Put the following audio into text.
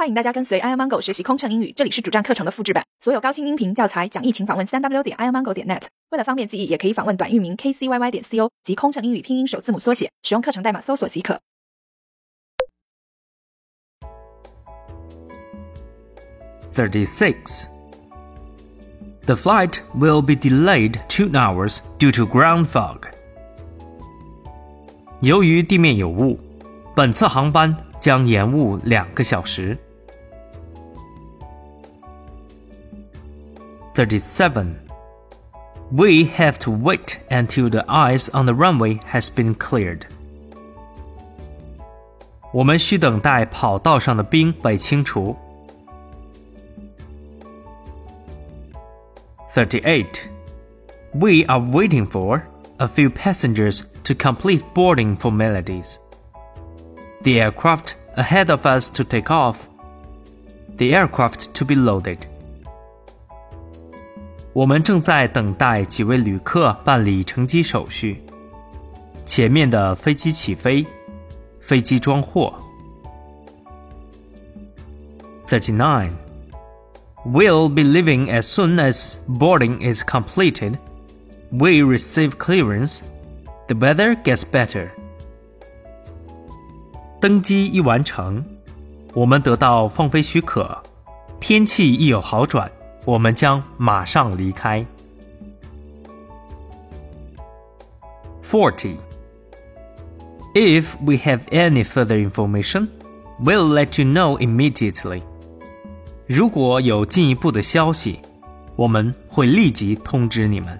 欢迎大家跟随 i amango 学习空乘英语，这里是主站课程的复制版，所有高清音频教材讲义，请访问三 w 点 i amango 点 net。为了方便记忆，也可以访问短域名 kcyy 点 co 及空乘英语拼音首字母缩写，使用课程代码搜索即可。36. The flight will be delayed two hours due to ground fog. 由于地面有雾，本次航班将延误两个小时。37. We have to wait until the ice on the runway has been cleared. 我们需等待跑道上的冰被清除。38. We are waiting for a few passengers to complete boarding formalities. The aircraft ahead of us to take off. The aircraft to be loaded. 我们正在等待几位旅客办理乘机手续。前面的飞机起飞，飞机装货。39. We'll be leaving as soon as boarding is completed. We receive clearance. The weather gets better. 登机一完成，我们得到放飞许可。天气一有好转，我们将马上离开。Forty. If we have any further information, we'll let you know immediately. 如果有进一步的消息，我们会立即通知你们。